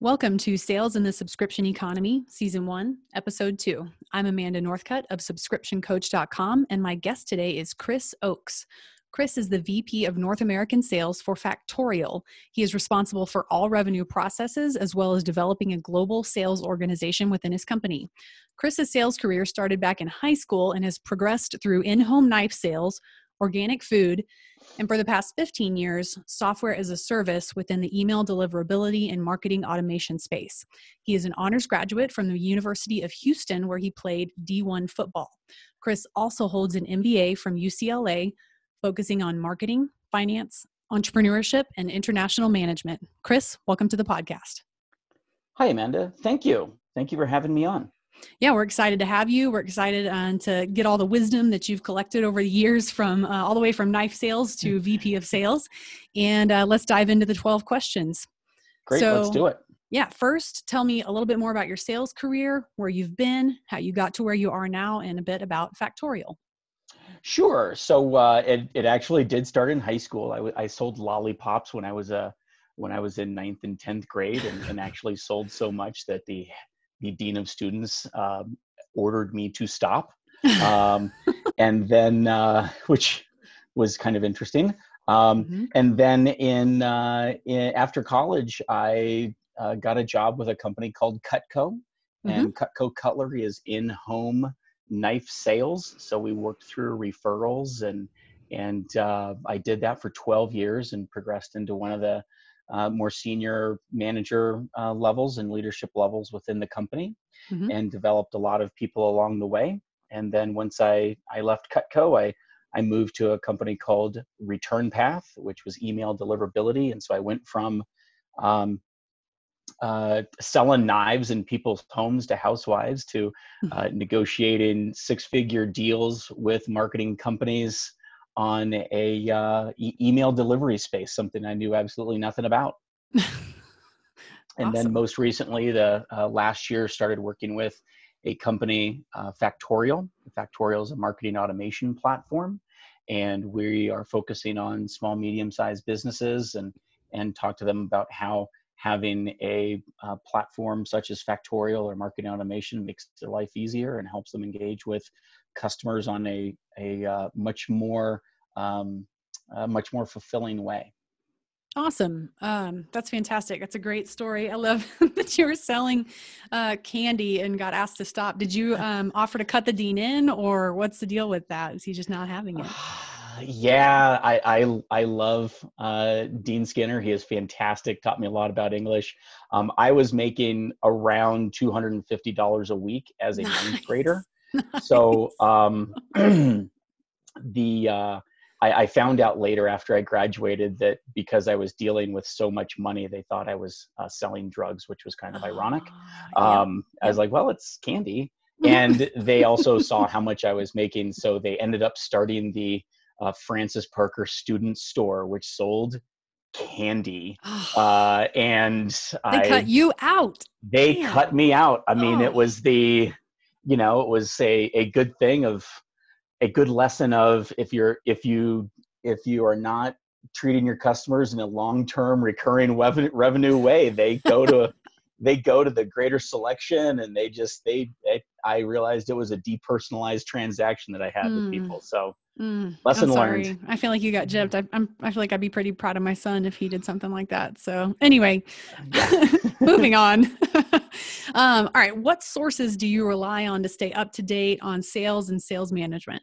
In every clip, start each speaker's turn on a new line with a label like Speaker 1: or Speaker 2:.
Speaker 1: Welcome to Sales in the Subscription Economy, Season 1, Episode 2. I'm Amanda Northcutt of SubscriptionCoach.com, and my guest today is Chris Oakes. Chris is the VP of North American Sales for Factorial. He is responsible for all revenue processes as well as developing a global sales organization within his company. Chris's sales career started back in high school and has progressed through in home knife sales, organic food, and for the past 15 years, software as a service within the email deliverability and marketing automation space. He is an honors graduate from the University of Houston, where he played D1 football. Chris also holds an MBA from UCLA, focusing on marketing, finance, entrepreneurship, and international management. Chris, welcome to the podcast.
Speaker 2: Hi, Amanda. Thank you. Thank you for having me on
Speaker 1: yeah, we're excited to have you. We're excited uh, to get all the wisdom that you've collected over the years from uh, all the way from knife sales to VP of sales. And uh, let's dive into the 12 questions.
Speaker 2: Great, so, let's do it.
Speaker 1: Yeah, first, tell me a little bit more about your sales career, where you've been, how you got to where you are now, and a bit about Factorial.
Speaker 2: Sure. So uh, it, it actually did start in high school. I, w- I sold lollipops when I was a when I was in ninth and tenth grade, and, and actually sold so much that the the dean of students um, ordered me to stop, um, and then uh, which was kind of interesting. Um, mm-hmm. And then in, uh, in, after college, I uh, got a job with a company called Cutco, mm-hmm. and Cutco Cutlery is in-home knife sales. So we worked through referrals and and uh, I did that for 12 years and progressed into one of the uh, more senior manager uh, levels and leadership levels within the company mm-hmm. and developed a lot of people along the way and then once i i left cutco i i moved to a company called return path which was email deliverability and so i went from um, uh, selling knives in people's homes to housewives to hmm. uh, negotiating six figure deals with marketing companies on a uh, e- email delivery space, something I knew absolutely nothing about. and awesome. then most recently, the uh, last year, started working with a company, uh, Factorial. Factorial is a marketing automation platform, and we are focusing on small, medium-sized businesses and and talk to them about how having a uh, platform such as Factorial or marketing automation makes their life easier and helps them engage with customers on a a uh, much more um, a much more fulfilling way.
Speaker 1: Awesome. Um, that's fantastic. That's a great story. I love that you were selling uh, candy and got asked to stop. Did you um, offer to cut the dean in, or what's the deal with that? Is he just not having it?
Speaker 2: yeah, I I, I love uh, Dean Skinner. He is fantastic. Taught me a lot about English. Um, I was making around two hundred and fifty dollars a week as a nice. ninth grader. Nice. So um, the uh, I, I, found out later after I graduated that because I was dealing with so much money, they thought I was uh, selling drugs, which was kind of ironic. Ah, um, I was like, well, it's candy. And they also saw how much I was making. So they ended up starting the uh, Francis Parker Student Store, which sold candy. Uh, and
Speaker 1: they
Speaker 2: I,
Speaker 1: cut you out.
Speaker 2: They Damn. cut me out. I mean, oh. it was the, you know, it was a, a good thing of a good lesson of if you're if you if you are not treating your customers in a long-term recurring revenue, revenue way they go to they go to the greater selection and they just they, they i realized it was a depersonalized transaction that i had mm. with people so mm. lesson learned
Speaker 1: i feel like you got gypped I, I'm, I feel like i'd be pretty proud of my son if he did something like that so anyway yeah. moving on um, all right what sources do you rely on to stay up to date on sales and sales management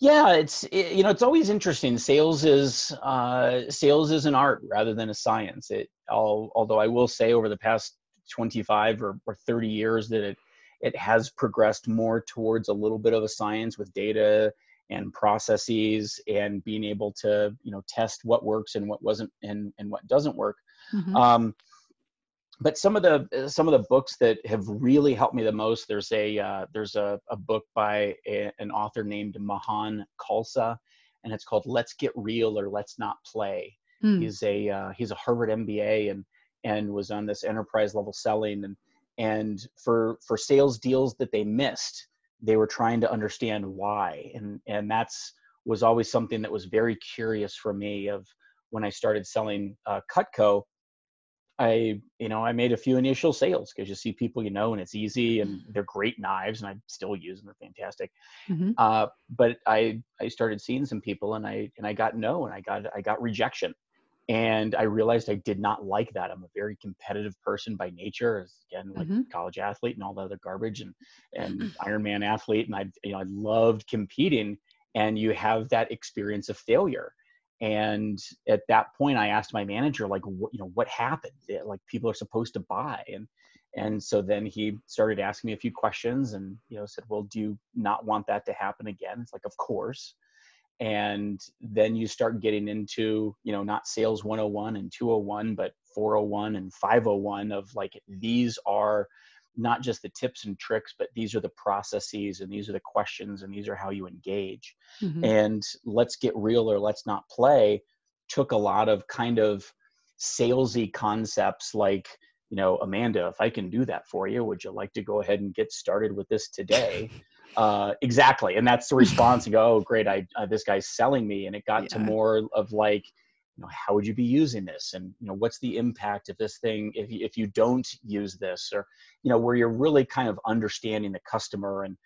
Speaker 2: yeah it's it, you know it's always interesting. Sales is uh, sales is an art rather than a science. It all, although i will say over the past 25 or, or 30 years that it it has progressed more towards a little bit of a science with data and processes and being able to you know test what works and what wasn't and and what doesn't work. Mm-hmm. um, but some of the some of the books that have really helped me the most there's a uh, there's a, a book by a, an author named mahan khalsa and it's called let's get real or let's not play hmm. he's a uh, he's a harvard mba and and was on this enterprise level selling and and for for sales deals that they missed they were trying to understand why and and that's was always something that was very curious for me of when i started selling uh, cutco I, you know, I made a few initial sales because you see people you know and it's easy and they're great knives and I still use them. They're fantastic. Mm-hmm. Uh, but I, I started seeing some people and I, and I got no and I got, I got rejection. And I realized I did not like that. I'm a very competitive person by nature, again, like mm-hmm. college athlete and all the other garbage and, and Ironman athlete. And I, you know, I loved competing and you have that experience of failure and at that point i asked my manager like what you know what happened like people are supposed to buy? And and so then he started asking me a few questions and you know said well do you not want that to happen again? It's like of course. And then you start getting into you know not sales 101 and 201 but 401 and 501 of like these are not just the tips and tricks, but these are the processes and these are the questions and these are how you engage. Mm-hmm. And let's get real or let's not play took a lot of kind of salesy concepts like, you know, Amanda, if I can do that for you, would you like to go ahead and get started with this today? uh, exactly. And that's the response. You go, oh, great. I, uh, this guy's selling me. And it got yeah. to more of like, you know how would you be using this? And you know what's the impact of this thing if you, if you don't use this? Or you know where you're really kind of understanding the customer and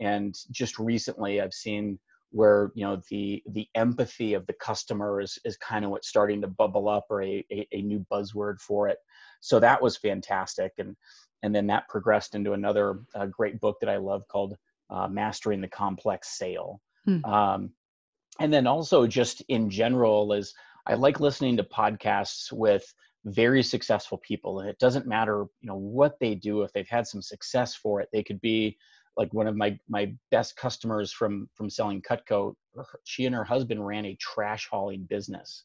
Speaker 2: and just recently i've seen where you know the the empathy of the customer is is kind of what's starting to bubble up or a, a, a new buzzword for it. So that was fantastic. And and then that progressed into another uh, great book that i love called uh, mastering the complex sale. Hmm. um, and then also just in general is I like listening to podcasts with very successful people and it doesn't matter you know what they do if they've had some success for it they could be like one of my my best customers from from selling cutco. She and her husband ran a trash hauling business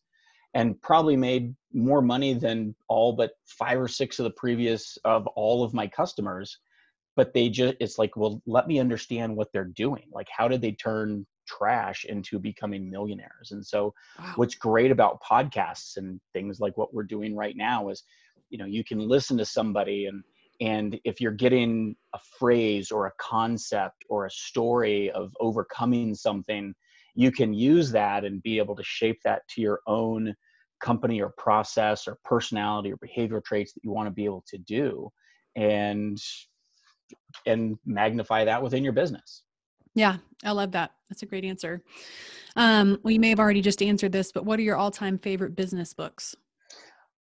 Speaker 2: and probably made more money than all but five or six of the previous of all of my customers but they just it's like well let me understand what they're doing. Like how did they turn trash into becoming millionaires. And so wow. what's great about podcasts and things like what we're doing right now is, you know, you can listen to somebody and and if you're getting a phrase or a concept or a story of overcoming something, you can use that and be able to shape that to your own company or process or personality or behavioral traits that you want to be able to do and and magnify that within your business.
Speaker 1: Yeah, I love that. That's a great answer. Um, well, you may have already just answered this, but what are your all-time favorite business books?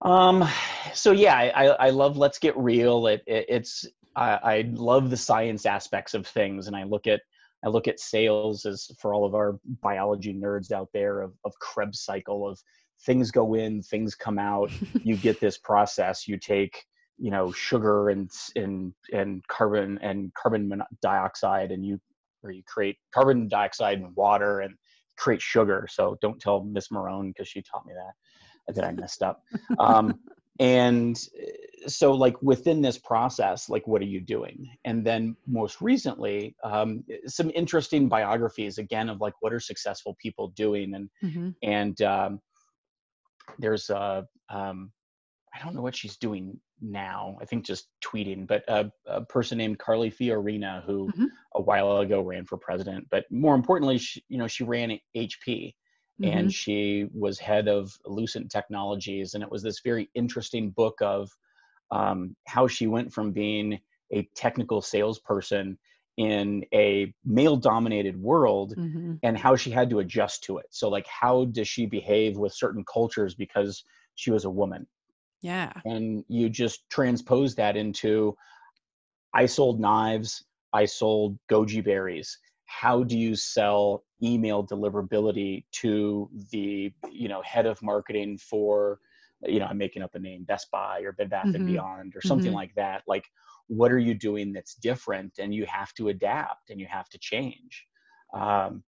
Speaker 2: Um, so yeah, I, I love Let's Get Real. It, it it's I, I love the science aspects of things, and I look at I look at sales as for all of our biology nerds out there of, of Krebs cycle of things go in, things come out. you get this process. You take you know sugar and and and carbon and carbon dioxide, and you where you create carbon dioxide and water and create sugar. So don't tell Miss Marone because she taught me that that I messed up. Um, and uh, so like within this process, like what are you doing? And then most recently, um, some interesting biographies again of like what are successful people doing and mm-hmm. and um, there's a um, I don't know what she's doing now. I think just tweeting, but a, a person named Carly Fiorina who mm-hmm. a while ago ran for president, but more importantly, she, you know, she ran HP mm-hmm. and she was head of Lucent Technologies, and it was this very interesting book of um, how she went from being a technical salesperson in a male dominated world mm-hmm. and how she had to adjust to it. So like how does she behave with certain cultures because she was a woman
Speaker 1: yeah.
Speaker 2: And you just transpose that into I sold knives, I sold goji berries. How do you sell email deliverability to the, you know, head of marketing for, you know, I'm making up a name, Best Buy or Bed Bath mm-hmm. and Beyond or something mm-hmm. like that. Like what are you doing that's different and you have to adapt and you have to change. Um,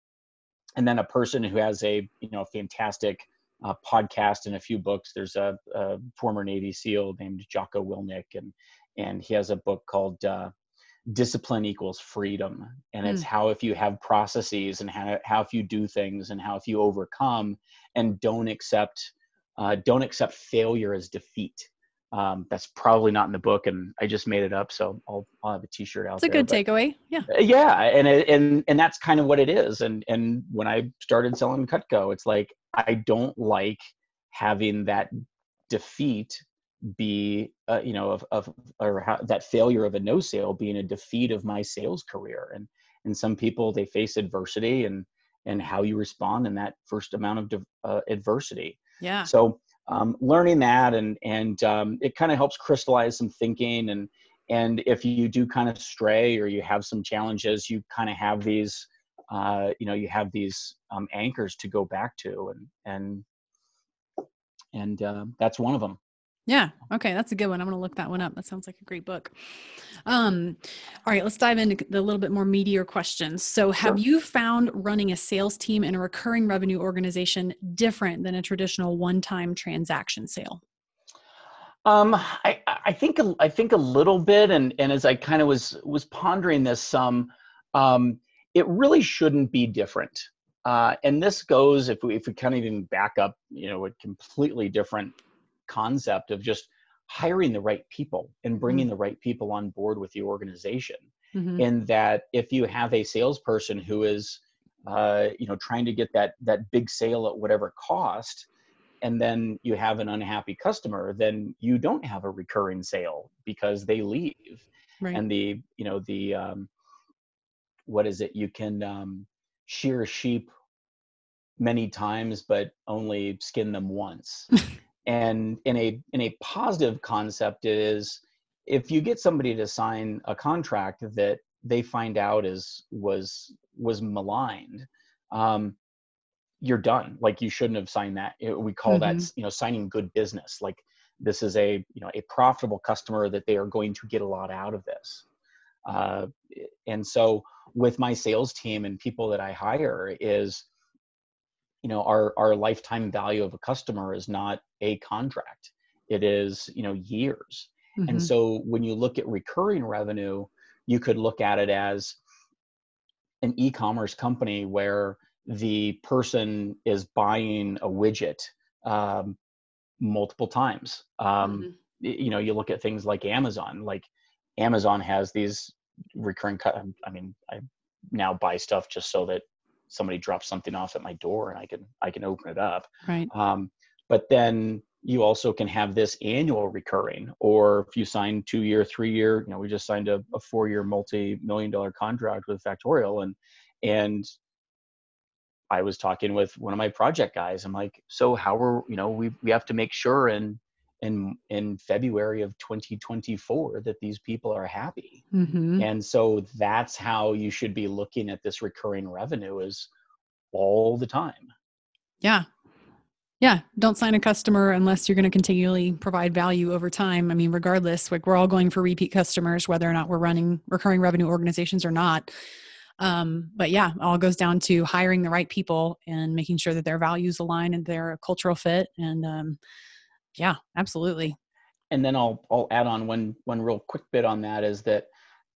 Speaker 2: and then a person who has a, you know, fantastic uh, podcast and a few books. There's a, a, former Navy SEAL named Jocko Willink, and and he has a book called uh, "Discipline Equals Freedom," and it's mm. how if you have processes and how how if you do things and how if you overcome and don't accept uh, don't accept failure as defeat. Um, that's probably not in the book, and I just made it up, so I'll, I'll have a T-shirt out.
Speaker 1: It's a good but, takeaway. Yeah.
Speaker 2: Uh, yeah, and and and that's kind of what it is. And and when I started selling Cutco, it's like I don't like having that defeat be uh, you know of, of or how, that failure of a no sale being a defeat of my sales career. And and some people they face adversity and and how you respond in that first amount of uh, adversity.
Speaker 1: Yeah.
Speaker 2: So um, learning that and and um, it kind of helps crystallize some thinking and and if you do kind of stray or you have some challenges you kind of have these uh, you know you have these um, anchors to go back to and and and uh, that's one of them
Speaker 1: yeah. Okay. That's a good one. I'm going to look that one up. That sounds like a great book. Um, all right. Let's dive into the little bit more meatier questions. So, have sure. you found running a sales team in a recurring revenue organization different than a traditional one time transaction sale?
Speaker 2: Um, I, I think I think a little bit, and and as I kind of was was pondering this some, um, it really shouldn't be different. Uh, and this goes if we if we kind of even back up, you know, a completely different concept of just hiring the right people and bringing mm-hmm. the right people on board with the organization. Mm-hmm. And that if you have a salesperson who is, uh, you know, trying to get that that big sale at whatever cost, and then you have an unhappy customer, then you don't have a recurring sale because they leave. Right. And the you know the um, what is it? You can um, shear a sheep many times, but only skin them once. and in a in a positive concept is if you get somebody to sign a contract that they find out is was was maligned um, you're done like you shouldn't have signed that we call mm-hmm. that you know signing good business like this is a you know a profitable customer that they are going to get a lot out of this uh, and so with my sales team and people that i hire is you know our our lifetime value of a customer is not a contract it is you know years mm-hmm. and so when you look at recurring revenue you could look at it as an e-commerce company where the person is buying a widget um, multiple times um, mm-hmm. you know you look at things like amazon like amazon has these recurring i mean i now buy stuff just so that somebody drops something off at my door and I can I can open it up.
Speaker 1: Right.
Speaker 2: Um, but then you also can have this annual recurring, or if you sign two year, three year, you know, we just signed a, a four year multi million dollar contract with Factorial, and and I was talking with one of my project guys. I'm like, so how are you know we we have to make sure and in in February of 2024 that these people are happy. Mm-hmm. And so that's how you should be looking at this recurring revenue is all the time.
Speaker 1: Yeah. Yeah, don't sign a customer unless you're going to continually provide value over time. I mean, regardless, like we're all going for repeat customers, whether or not we're running recurring revenue organizations or not. Um, but yeah, all goes down to hiring the right people and making sure that their values align and they're a cultural fit. And um, yeah, absolutely.
Speaker 2: And then I'll I'll add on one one real quick bit on that is that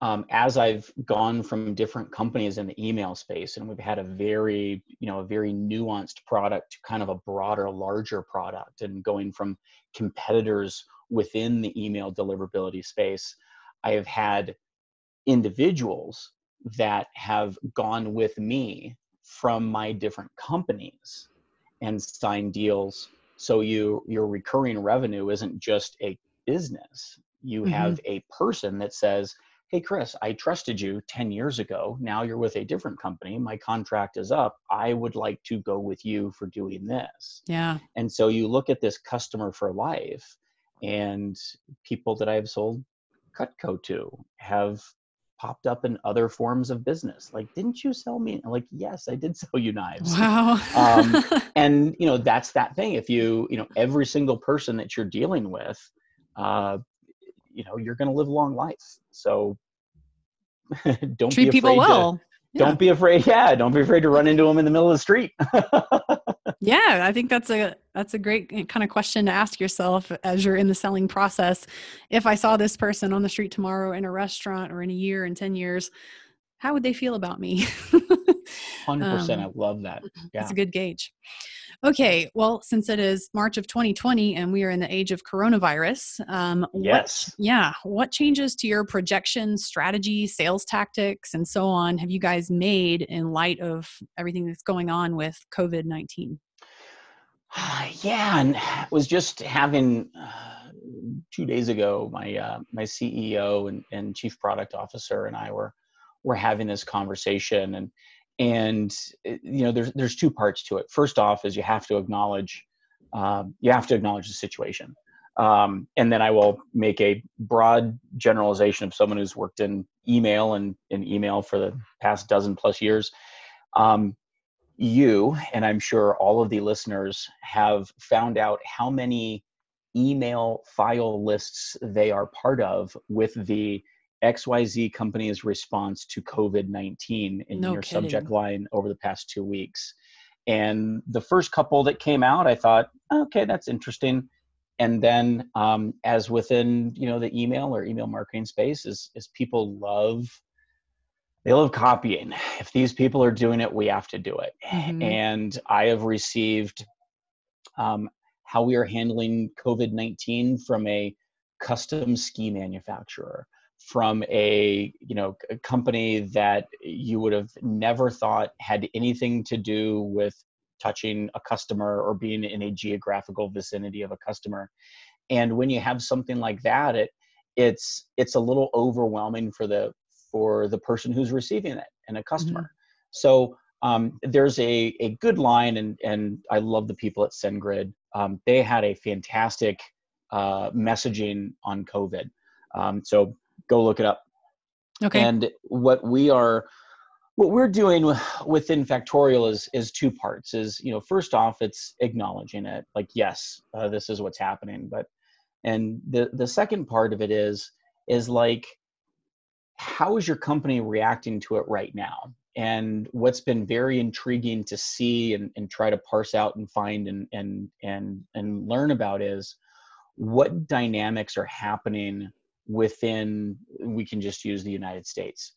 Speaker 2: um, as I've gone from different companies in the email space, and we've had a very, you know, a very nuanced product to kind of a broader, larger product, and going from competitors within the email deliverability space, I have had individuals that have gone with me from my different companies and signed deals so you your recurring revenue isn't just a business. You mm-hmm. have a person that says, "Hey Chris, I trusted you 10 years ago. Now you're with a different company. My contract is up. I would like to go with you for doing this."
Speaker 1: Yeah.
Speaker 2: And so you look at this customer for life and people that I've sold Cutco to have popped up in other forms of business. Like, didn't you sell me? like, yes, I did sell you knives.
Speaker 1: Wow. um,
Speaker 2: and you know, that's that thing. If you, you know, every single person that you're dealing with, uh, you know, you're going to live a long life. So don't be afraid.
Speaker 1: treat people well.
Speaker 2: To, yeah. Don't be afraid. Yeah, don't be afraid to run into them in the middle of the street.
Speaker 1: Yeah, I think that's a that's a great kind of question to ask yourself as you're in the selling process. If I saw this person on the street tomorrow in a restaurant or in a year in 10 years, how would they feel about me?
Speaker 2: 100%. Um, I love that.
Speaker 1: Yeah. It's a good gauge. Okay, well, since it is March of 2020 and we are in the age of coronavirus, um,
Speaker 2: yes,
Speaker 1: what, yeah, what changes to your projection, strategy, sales tactics, and so on have you guys made in light of everything that's going on with COVID 19?
Speaker 2: Yeah, and was just having uh, two days ago, my uh, my CEO and, and chief product officer and I were were having this conversation, and and eh, you know there's there's two parts to it. First off, is you have to acknowledge um, you have to acknowledge the situation, um, and then I will make a broad generalization of someone who's worked in email and in email for the past dozen plus years. Um, you and I'm sure all of the listeners have found out how many email file lists they are part of with the XYZ company's response to COVID 19 in
Speaker 1: No
Speaker 2: your
Speaker 1: kidding.
Speaker 2: subject line over the past two weeks. And the first couple that came out, I thought, okay, that's interesting. And then, um, as within you know the email or email marketing space, is is people love they love copying. If these people are doing it, we have to do it.
Speaker 1: Mhm.
Speaker 2: And I have received um, how we are handling COVID 19 from a custom ski manufacturer, from a you know a company that you would have never thought had anything to do with touching a customer or being in a geographical vicinity of a customer. And when you have something like that, it it's it's a little overwhelming for the for the person who's receiving it and a customer. So um, there's a, a good line, and, and I love the people at SendGrid. Um, they had a fantastic uh, messaging on COVID. Um, so go look it up.
Speaker 1: Okay.
Speaker 2: And what we are, what we're doing within Factorial is is two parts. Is you know, first off, it's acknowledging it, like yes, uh, this is what's happening. But and the the second part of it is is like, how is your company reacting to it right now? And what's been very intriguing to see and, and try to parse out and find and and and and learn about is what dynamics are happening within we can just use the united states.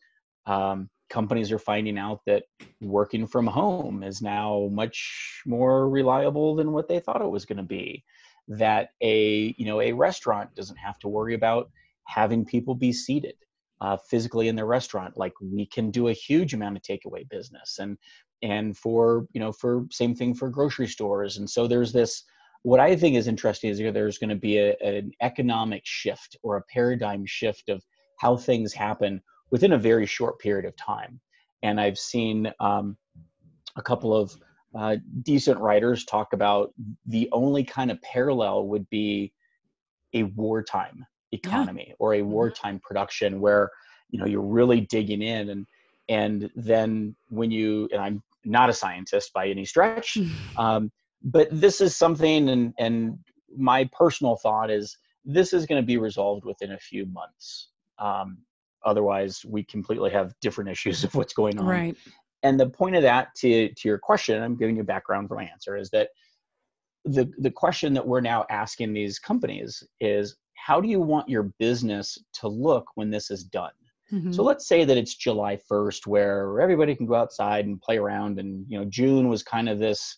Speaker 2: Um, companies are finding out that working from home is now much more reliable than what they thought it was going to be. That a you know a restaurant doesn't have to worry about having people be seated uh, physically in their restaurant like we can do a huge amount of takeaway business. And and for you know for same thing for grocery stores. And so there's this what I think is interesting is there's going to be a, an economic shift or a paradigm shift of how things happen within a very short period of time. And I've seen um, a couple of uh, decent writers talk about the only kind of parallel would be a wartime economy or a wartime production where you know you're really digging in and and then when you and I'm not a scientist by any stretch um, but this is something and and my personal thought is this is going to be resolved within a few months. Um, otherwise we completely have different issues of what's going on.
Speaker 1: Right.
Speaker 2: and the point of that to to your question i'm giving you background for my answer is that the the question that we're now asking these companies is how do you want your business to look when this is done
Speaker 1: Mhm.
Speaker 2: so let's say that it's July 1st where everybody can go outside and play around and you know June was kind of this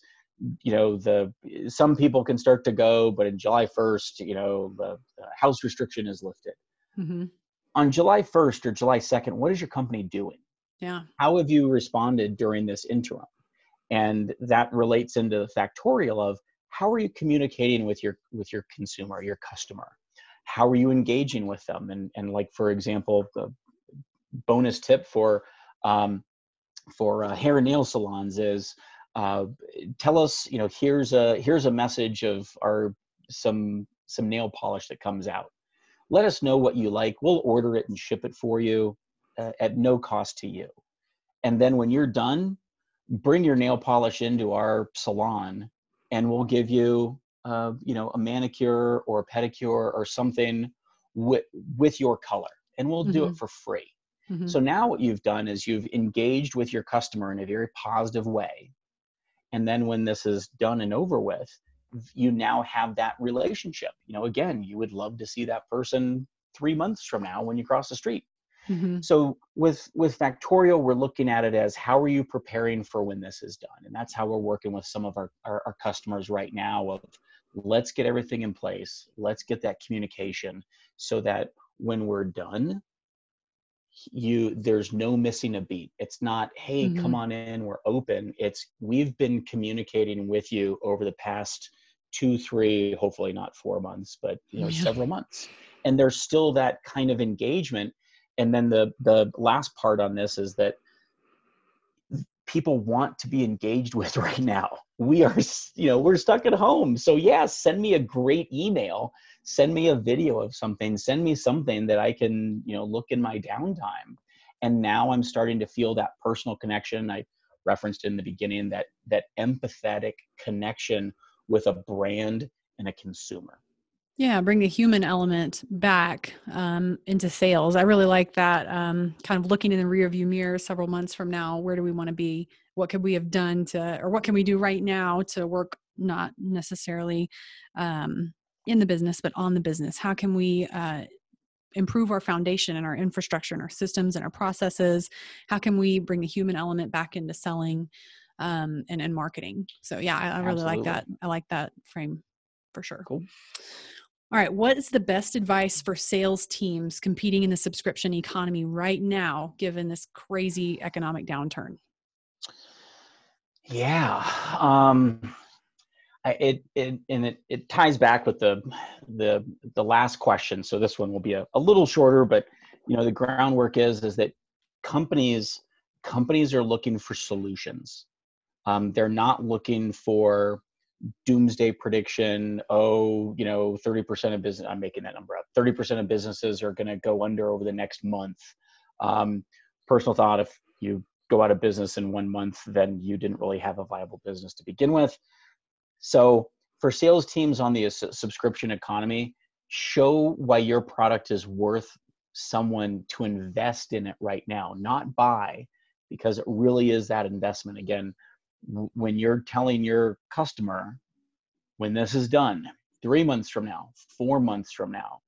Speaker 2: you know the some people can start to go but in July 1st you know the, the house restriction is lifted.
Speaker 1: Mhm.
Speaker 2: On July 1st or July 2nd what is your company doing?
Speaker 1: Yeah.
Speaker 2: How have you responded during this interim? And that relates into the factorial of how are you communicating with your with your consumer, your customer? How are you engaging with them? And and like for example, the bonus tip for um, for uh, hair and nail salons is uh, tell us you know here's a here's a message of our some some nail polish that comes out. Let us know what you like. We'll order it and ship it for you uh, at no cost to you. And then when you're done bring your nail polish into our salon and we'll give you uh, you know a manicure or a pedicure or something with with your color and we'll do it for free
Speaker 1: Mhm.
Speaker 2: so now what you've done is you've engaged with your customer in a very positive way. And then when this is done and over with, you now have that relationship. You know, again, you would love to see that person 3 months from now when you cross the street.
Speaker 1: Mhm.
Speaker 2: So with with Factorial, we're looking at it as how are you preparing for when this is done? And that's how we're working with some of our, our, our customers right now of let's get everything in place. Let's get that communication so that when we're done, you there's no missing a beat. It's not, hey,
Speaker 1: Mhm.
Speaker 2: come on in, we're open. It's we've been communicating with you over the past two, three, hopefully not four months, but you know,
Speaker 1: Yeah.
Speaker 2: several months. And there's still that kind of engagement. And then the the last part on this is that people want to be engaged with right now. We are, you know, we're stuck at home. So yeah, send me a great email, send me a video of something, send me something that I can, you know, look in my downtime. And now I'm starting to feel that personal connection. I referenced in the beginning that that empathetic connection with a brand and a consumer.
Speaker 1: Yeah, bring the human element back um, into sales. I really like that. Um, kind of looking in the rearview mirror several months from now. Where do we want to be? What could we have done to, or what can we do right now to work not necessarily um, in the business, but on the business? How can we uh, improve our foundation and our infrastructure and our systems and our processes? How can we bring the human element back into selling um, and, and marketing? So yeah, I, I really like that. I like that frame for sure.
Speaker 2: Cool.
Speaker 1: All right. What is the best advice for sales teams competing in the subscription economy right now, given this crazy economic downturn?
Speaker 2: Yeah. Um, it, it and it, it ties back with the the the last question. So this one will be a, a little shorter, but you know the groundwork is is that companies companies are looking for solutions. Um, they're not looking for doomsday prediction. Oh, you know, thirty percent of business. I'm making that number up. Thirty percent of businesses are going to go under over the next month. Um, personal thought: if you go out of business in one month, then you didn't really have a viable business to begin with. So for sales teams on the subscription economy, show why your product is worth someone to invest in it right now, not buy, because it really is that investment. Again, when you're telling your customer, when this is done, three months from now, four months from now,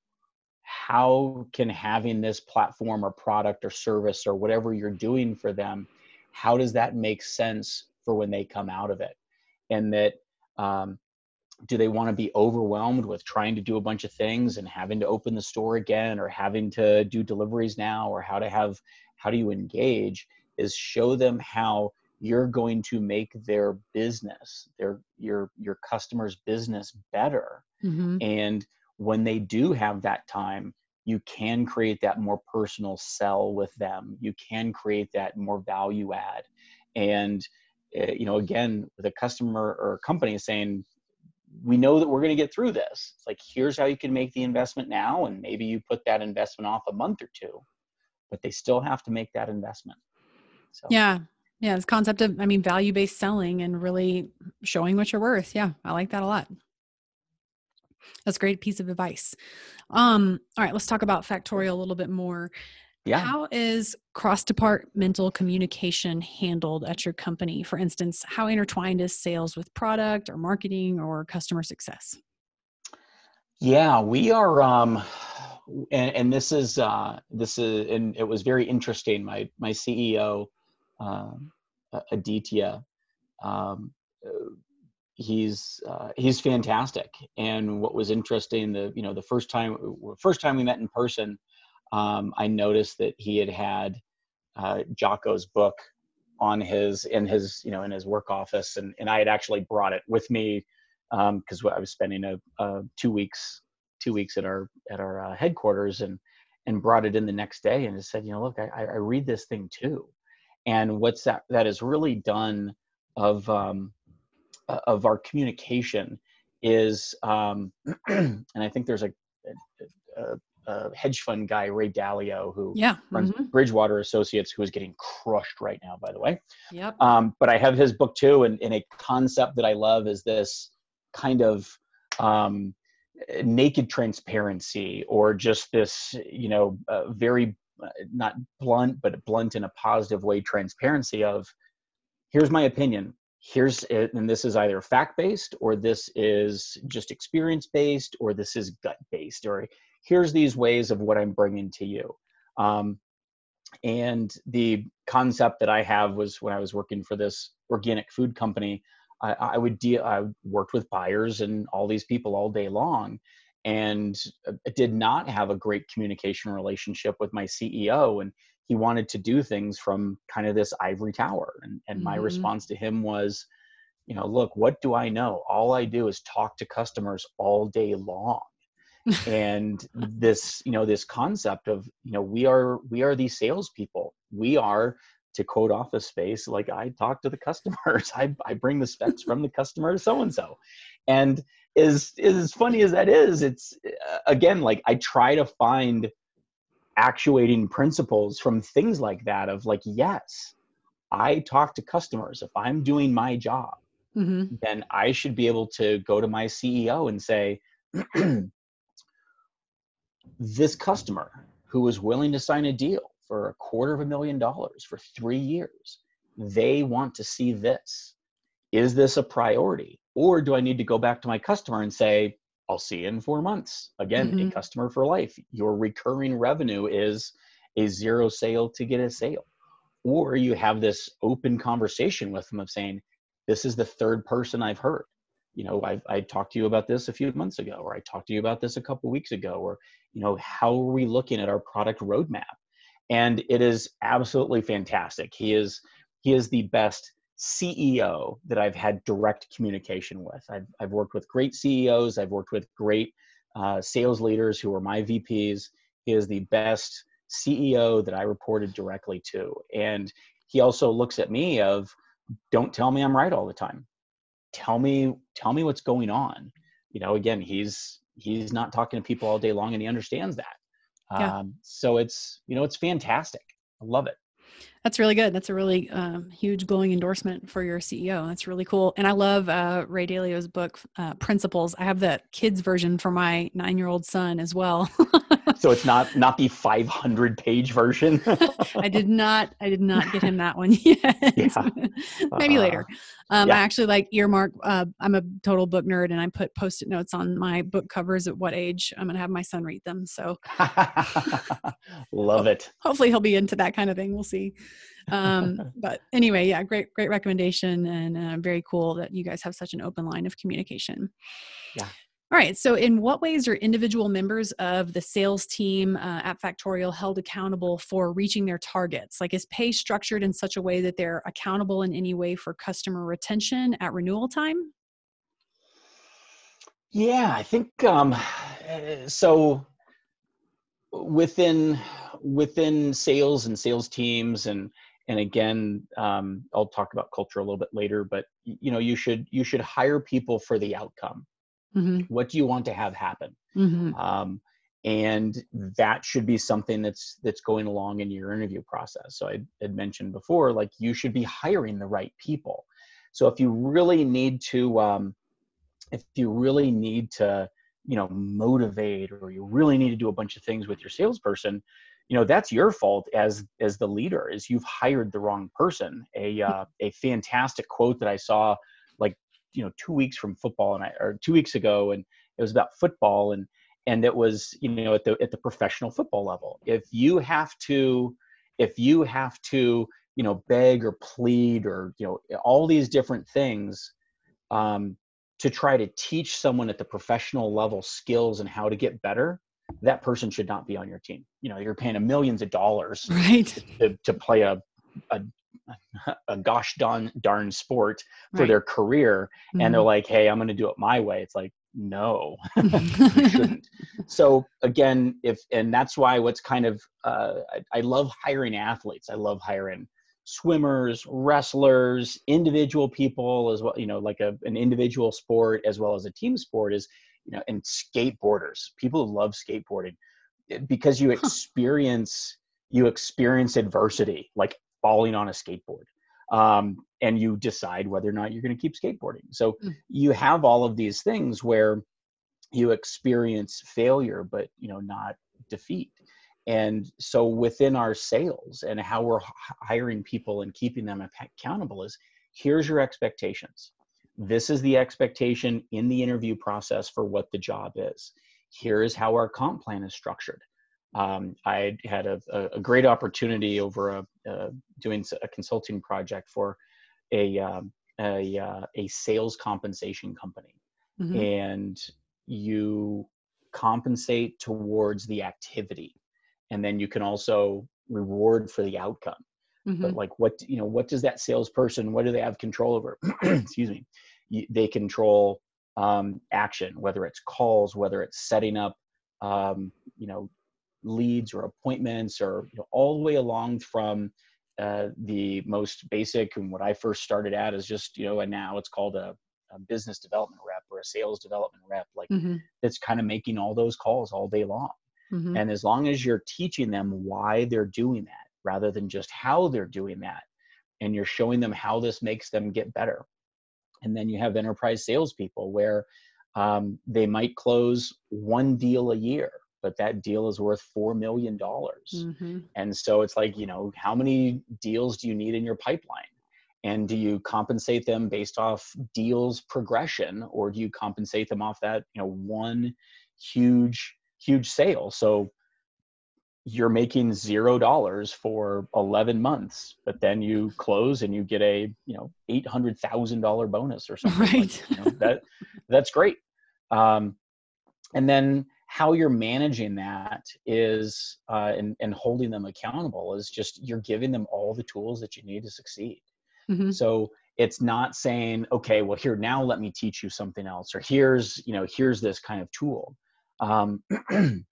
Speaker 2: how can having this platform or product or service or whatever you're doing for them, how does that make sense for when they come out of it? And that um, do they want to be overwhelmed with trying to do a bunch of things and having to open the store again or having to do deliveries now or how to have how do you engage is show them how you're going to make their business their your your customers business better.
Speaker 1: Mm-hmm.
Speaker 2: and when they do have that time you can create that more personal sell with them. You can create that more value add. And uh, you know again the customer or a company saying we know that we're going to get through this. It's like here's how you can make the investment now and maybe you put that investment off a month or two but they still have to make that investment. So
Speaker 1: Yeah. Yeah. This concept of, I mean, value based selling and really showing what you're worth. Yeah. I like that a lot. That's a great piece of advice. Um, all right. Let's talk about Factorial a little bit more.
Speaker 2: yeah
Speaker 1: How is cross departmental communication handled at your company? For instance, how intertwined is sales with product or marketing or customer success?
Speaker 2: Yeah, we are, um, and, and this is uh, this is, and it was very interesting. My my CEO, um, Aditya, um, uh, he's uh, he's fantastic. And what was interesting, the you know the first time first time we met in person, um, I noticed that he had had uh, Jocko's book on his in his you know in his work office, and and I had actually brought it with me because I was spending a, a two weeks two weeks at our at our uh, headquarters and and brought it in the next day and said you know look I, I read this thing too and what's that that is really done of um, of our communication is um, and I think there's a, a, a hedge fund guy Ray Dalio who
Speaker 1: Yeah.
Speaker 2: runs
Speaker 1: mhm,
Speaker 2: Bridgewater Associates who is getting crushed right now by the way
Speaker 1: Yep.
Speaker 2: um, but I have his book too, and, and a concept that I love is this kind of um, naked transparency, or just this, you know, uh, very not blunt, but blunt in a positive way, transparency of here's my opinion, here's it, and this is either fact based, or this is just experience based, or this is gut based, or here's these ways of what I'm bringing to you. Um, and the concept that I have was when I was working for this organic food company, I, I would deal. I worked with buyers and all these people all day long, and uh, did not have a great communication relationship with my CEO. And he wanted to do things from kind of this ivory tower. And, and my
Speaker 1: Mhm.
Speaker 2: response to him was, you know look what do i know all i do is talk to customers all day long and this you know this concept of you know we are we are these salespeople we are to quote office space like i talk to the customers i, I bring the specs from the customer to so and so and is as funny as that is it's uh, again like i try to find actuating principles from things like that of like yes i talk to customers if i'm doing my job mm-hmm. then i should be able to go to my ceo and say this customer who was willing to sign a deal for a quarter of a million dollars for three years they want to see this is this a priority or do i need to go back to my customer and say I'll see you in four months. Again, mm-hmm. a customer for life. Your recurring revenue is a zero sale to get a sale. Or you have this open conversation with them of saying, This is the third person I've heard. You know, I, I talked to you about this a few months ago, or I talked to you about this a couple weeks ago, or, you know, how are we looking at our product roadmap? And it is absolutely fantastic. He is he is the best CEO that I've had direct communication with. I've, I've worked with great CEOs, I've worked with great uh, sales leaders who are my VPs. He is the best CEO that I reported directly to. And he also looks at me of don't tell me I'm right all the time. Tell me tell me what's going on. You know, again, he's he's not talking to people all day long and he understands that. Yeah. Um, so it's you know it's fantastic. I love it.
Speaker 1: That's really good. That's a really um, huge glowing endorsement for your CEO. That's really cool. And I love uh, Ray Dalio's book, uh, Principles. I have the kids version for my nine-year-old son as well.
Speaker 2: so it's not not the 500 page version.
Speaker 1: I did not. I did not get him that one yet. Yeah. Maybe uh, later. Um, yeah. I actually like earmark. Uh, I'm a total book nerd, and I put post-it notes on my book covers at what age I'm going to have my son read them. So,
Speaker 2: love it.
Speaker 1: Hopefully, he'll be into that kind of thing. We'll see. Um, but anyway, yeah, great, great recommendation, and uh, very cool that you guys have such an open line of communication.
Speaker 2: Yeah.
Speaker 1: All right. So, in what ways are individual members of the sales team uh, at Factorial held accountable for reaching their targets? Like, is pay structured in such a way that they're accountable in any way for customer retention at renewal time?
Speaker 2: Yeah, I think um, so. Within within sales and sales teams, and and again, um, I'll talk about culture a little bit later. But you know, you should you should hire people for the outcome Mm-hmm. What do you want to have happen? Mm-hmm. Um, and that should be something that's that's going along in your interview process. So I had mentioned before, like you should be hiring the right people. So if you really need to, um, if you really need to, you know, motivate, or you really need to do a bunch of things with your salesperson, you know that's your fault as as the leader is you've hired the wrong person. A uh, a fantastic quote that i saw like, you know two weeks from football and I or two weeks ago and it was about football and and it was you know at the at the professional football level. If you have to if you have to you know beg or plead or you know all these different things um, to try to teach someone at the professional level skills and how to get better that person should not be on your team you know you're paying a millions of dollars
Speaker 1: right
Speaker 2: to, to play a, a a gosh darn darn sport for right. their career mm-hmm. and they're mm-hmm. like hey i'm going to do it my way it's like no shouldn't so again if and that's why what's kind of uh, I, I love hiring athletes i love hiring swimmers wrestlers individual people as well you know like a, an individual sport as well as a team sport is you know and skateboarders. People love skateboarding eh, because you experience you experience adversity like falling on a skateboard um, and you decide whether or not you're going to keep skateboarding. So mm. you have all of these things where you experience failure but you know not defeat and so within our sales and how we're hiring people and keeping them accountable is here's your expectations. This is the expectation in the interview process for what the job is. Here is how our comp plan is structured. Um, I had a, a, great opportunity over a, uh, doing a consulting project for a um, a, uh, a sales compensation company, mm-hmm. and you compensate towards the activity, and then you can also reward for the outcome. mm-hmm. but like what you know what does that salesperson what do they have control over excuse me they control um, action whether it's calls whether it's setting up um, you know leads or appointments or you know, all the way along from uh, the most basic and what I first started at is just you know and now it's called a, a business development rep or a sales development rep like mm-hmm. that's kind of making all those calls all day long mm-hmm. and as long as you're teaching them why they're doing that rather than just how they're doing that and you're showing them how this makes them get better and then you have enterprise salespeople where um, they might close one deal a year but that deal is worth four million dollars mm-hmm. and so it's like you know how many deals do you need in your pipeline and do you compensate them based off deals progression or do you compensate them off that you know one huge huge sale. So you're making zero dollars for 11 months but then you close and you get a you know $800000 bonus or something right. like, you know, that that's great. Um, and then how you're managing that is uh, and, and holding them accountable is just you're giving them all the tools that you need to succeed. Mm-hmm. so it's not saying okay well here now let me teach you something else or here's you know here's this kind of tool um,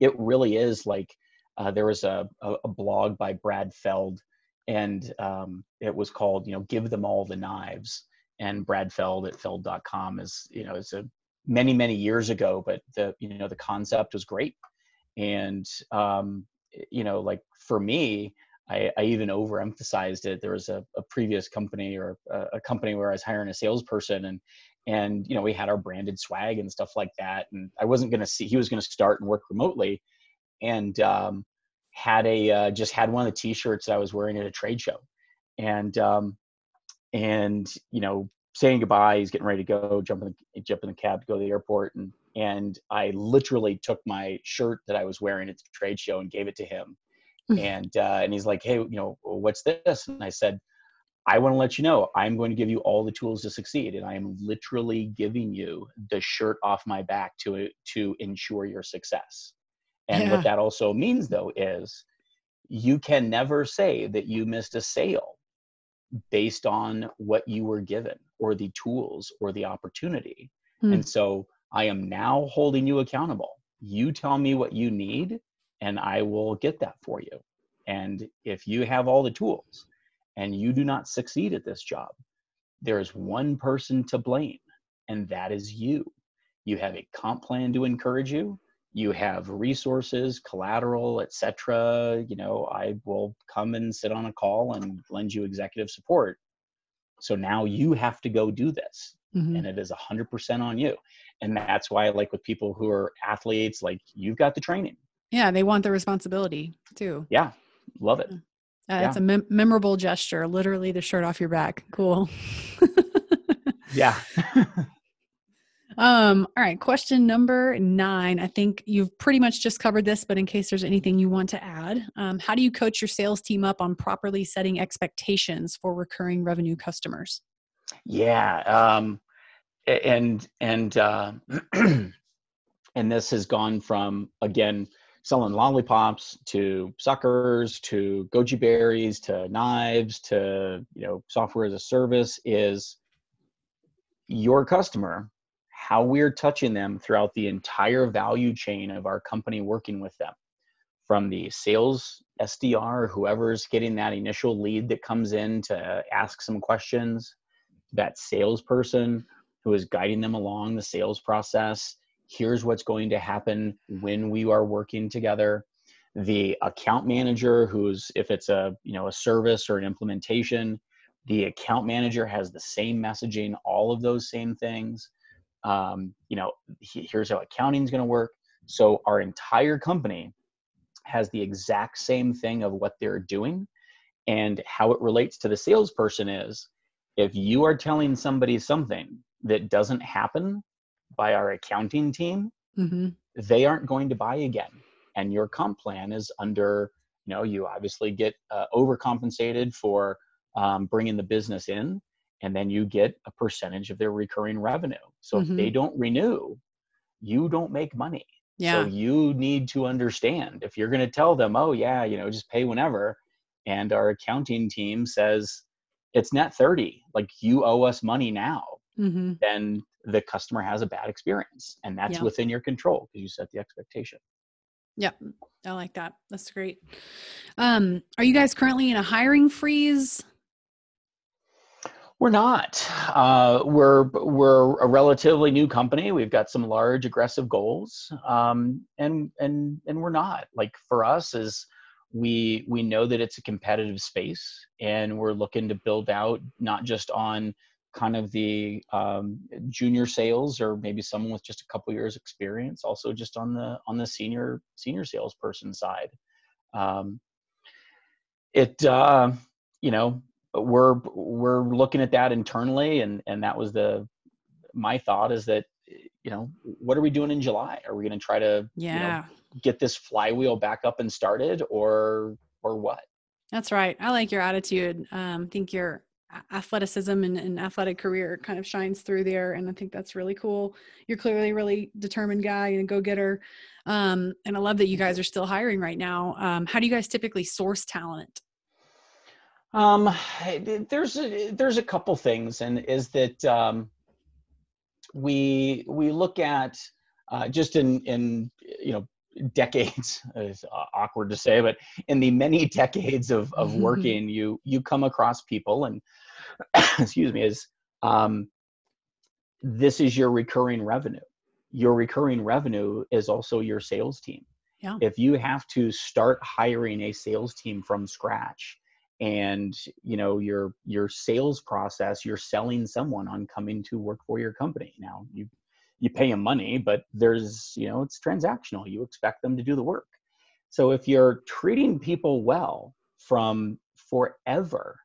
Speaker 2: it really is like uh, there was a, a, a, blog by brad feld and um, it was called you know give them all the knives. And brad feld at feld.com is you know is a many many years ago but the you know the concept was great. And um, you know like for me I, I even overemphasized it. There was a, a previous company or a, a, company where i was hiring a salesperson and and you know we had our branded swag and stuff like that and i wasn't going to see he was going to start and work remotely and um, had a uh, just had one of the t-shirts that i was wearing at a trade show and um, and you know saying goodbye. He's getting ready to go, jump in the jump in the cab to go to the airport, and and I literally took my shirt that I was wearing at the trade show and gave it to him, hmm. and uh, and he's like, hey, you know, what's this? And I said, I want to let you know I'm going to give you all the tools to succeed, and I am literally giving you the shirt off my back to to ensure your success. And yeah. what that also means, though, is you can never say that you missed a sale based on what you were given or the tools or the opportunity. Mm. And so I am now holding you accountable. You tell me what you need, and I will get that for you. And if you have all the tools and you do not succeed at this job, there is one person to blame, and that is you. You have a comp plan to encourage you, you have resources collateral etc you know i will come and sit on a call and lend you executive support. So now you have to go do this mm-hmm. and it is 100% on you. And that's why like with people who are athletes like you've got the training.
Speaker 1: Yeah they want the responsibility too.
Speaker 2: Yeah love it
Speaker 1: uh, yeah. it's a mem- memorable gesture literally the shirt off your back cool
Speaker 2: yeah
Speaker 1: Um, all right, question number nine. I think you've pretty much just covered this, but in case there's anything you want to add, um, how do you coach your sales team up on properly setting expectations for recurring revenue customers?
Speaker 2: Yeah, um, and and uh, and this has gone from again selling lollipops to suckers to goji berries to knives to you know software as a service is your customer how we're touching them throughout the entire value chain of our company working with them from the sales SDR, whoever's getting that initial lead that comes in to ask some questions, that salesperson who is guiding them along the sales process. Here's what's going to happen when we are working together. The account manager, who's if it's a you know a service or an implementation, the account manager has the same messaging, all of those same things um, you know, here's how accounting is going to work. So our entire company has the exact same thing of what they're doing and how it relates to the salesperson is if you are telling somebody something that doesn't happen by our accounting team mm-hmm. they aren't going to buy again and your comp plan is under you know you obviously get uh, overcompensated for um, bringing the business in and then you get a percentage of their recurring revenue. So mm-hmm. if they mm-hmm. don't renew, you don't make money. Yeah. So you need to understand if you're going to tell them, oh yeah, you know, just pay whenever, and our accounting team says it's net 30 like you owe us money now mm-hmm. then the customer has a bad experience and that's yeah. within your control because you set the expectation
Speaker 1: Yep. I like that. That's great. Um, are you guys currently in a hiring freeze?
Speaker 2: We're not. Uh, we're we're a relatively new company. We've got some large, aggressive goals, um, and and and we're not. Like for us, is we we know that it's a competitive space, and we're looking to build out not just on kind of the um, junior sales or maybe someone with just a couple years experience also just on the on the senior senior salesperson side. Um, it uh, you know we're we're looking at that internally and and that was the my thought is that you know what are we doing in july? Are we going to try to
Speaker 1: yeah you know,
Speaker 2: get this flywheel back up and started or or what?
Speaker 1: That's right. I like your attitude. Um think your athleticism and, and athletic career kind of shines through there and i think that's really cool. You're clearly a really determined guy and a go-getter um, and i love that you guys are still hiring right now. Um, how do you guys typically source talent?
Speaker 2: Um, there's a, there's a couple things, and is that um, we we look at uh, just in in you know decades is awkward to say but in the many decades of of working you you come across people and excuse me is um this is your recurring revenue. Your recurring revenue is also your sales team.
Speaker 1: Yeah.
Speaker 2: if you have to start hiring a sales team from scratch and you know your your sales process you're selling someone on coming to work for your company. Now you you pay them money but there's you know it's transactional. You expect them to do the work. So if you're treating people well from forever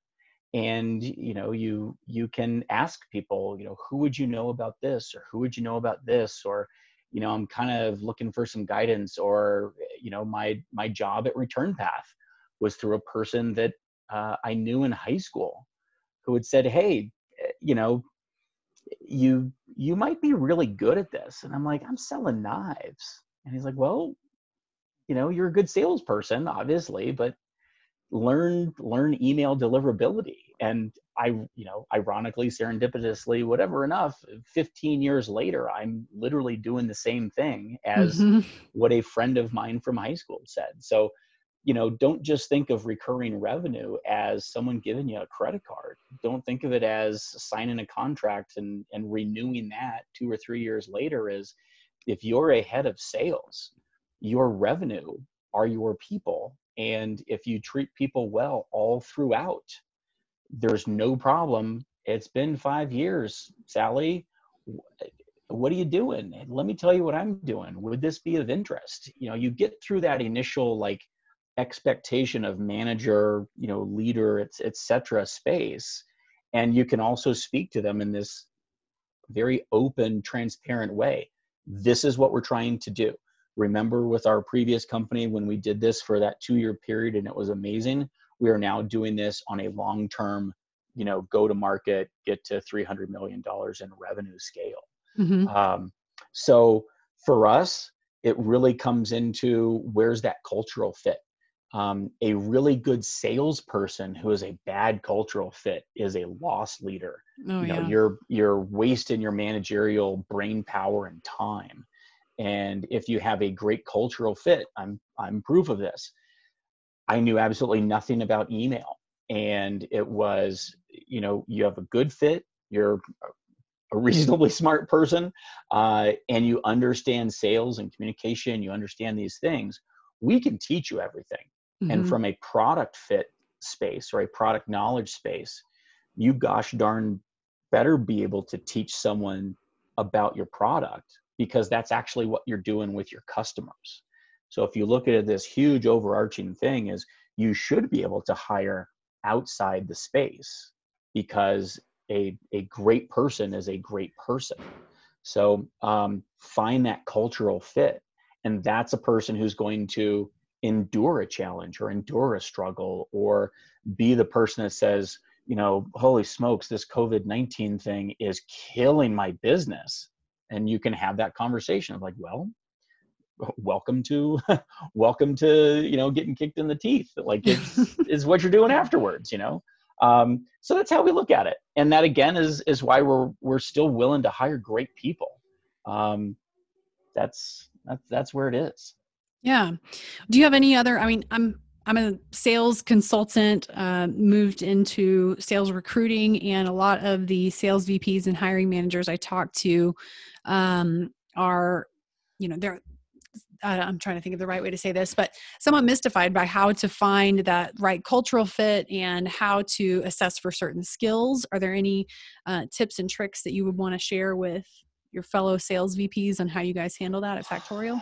Speaker 2: and you know you you can ask people you know who would you know about this? or who would you know about this? or you know i'm kind of looking for some guidance or you know my my job at return path was through a person that uh, I knew in high school who had said, "Hey, eh, you know, you you might be really good at this," and I'm like, "I'm selling knives," and he's like, "Well, you know, you're a good salesperson, obviously, but learn learn email deliverability." And I, you know, ironically, serendipitously, whatever enough, 15 years later, I'm literally doing the same thing as mm-hmm. what a friend of mine from high school said. So you know don't just think of recurring revenue as someone giving you a credit card. Don't think of it as signing a contract and and renewing that two or three years later is if you're a head of sales your revenue are your people. And if you treat people well all throughout there's no problem. It's been five years sally. What are you doing? Let me tell you what i'm doing. Would this be of interest? You know you get through that initial like expectation of manager you know leader it's etc space. And you can also speak to them in this very open transparent way. This is what we're trying to do. Remember with our previous company when we did this for that two year period and it was amazing we are now doing this on a long term you know go to market get to 300 million dollars in revenue scale. Mm-hmm. um, so for us it really comes into where's that cultural fit um, a really good salesperson who is a bad cultural fit is a loss leader. Oh, you know, yeah. you're you're wasting your managerial brain power and time. And if you have a great cultural fit, I'm I'm proof of this. I knew absolutely nothing about email, and it was you know you have a good fit. You're a reasonably smart person, uh, and you understand sales and communication. You understand these things. We can teach you everything Mm-hmm. And from a product fit space or a product knowledge space, you gosh darn better be able to teach someone about your product because that's actually what you're doing with your customers. So if you look at this huge overarching thing is you should be able to hire outside the space because a, a great person is a great person. So um, find that cultural fit. And that's a person who's going to endure a challenge or endure a struggle or be the person that says, you know, holy smokes, this COVID 19 thing is killing my business. And you can have that conversation of like, well, welcome to welcome to you know getting kicked in the teeth. Like it's is what you're doing afterwards you know? Um, so that's how we look at it. And that again is is why we're we're still willing to hire great people. Um, that's that's that's where it is
Speaker 1: yeah do you have any other i mean i'm i'm a sales consultant uh, moved into sales recruiting and a lot of the sales vps and hiring managers i talk to um, are you know they're I'm trying to think of the right way to say this, but somewhat mystified by how to find that right cultural fit and how to assess for certain skills. Are there any uh, tips and tricks that you would want to share with your fellow sales VPs on how you guys handle that at Factorial?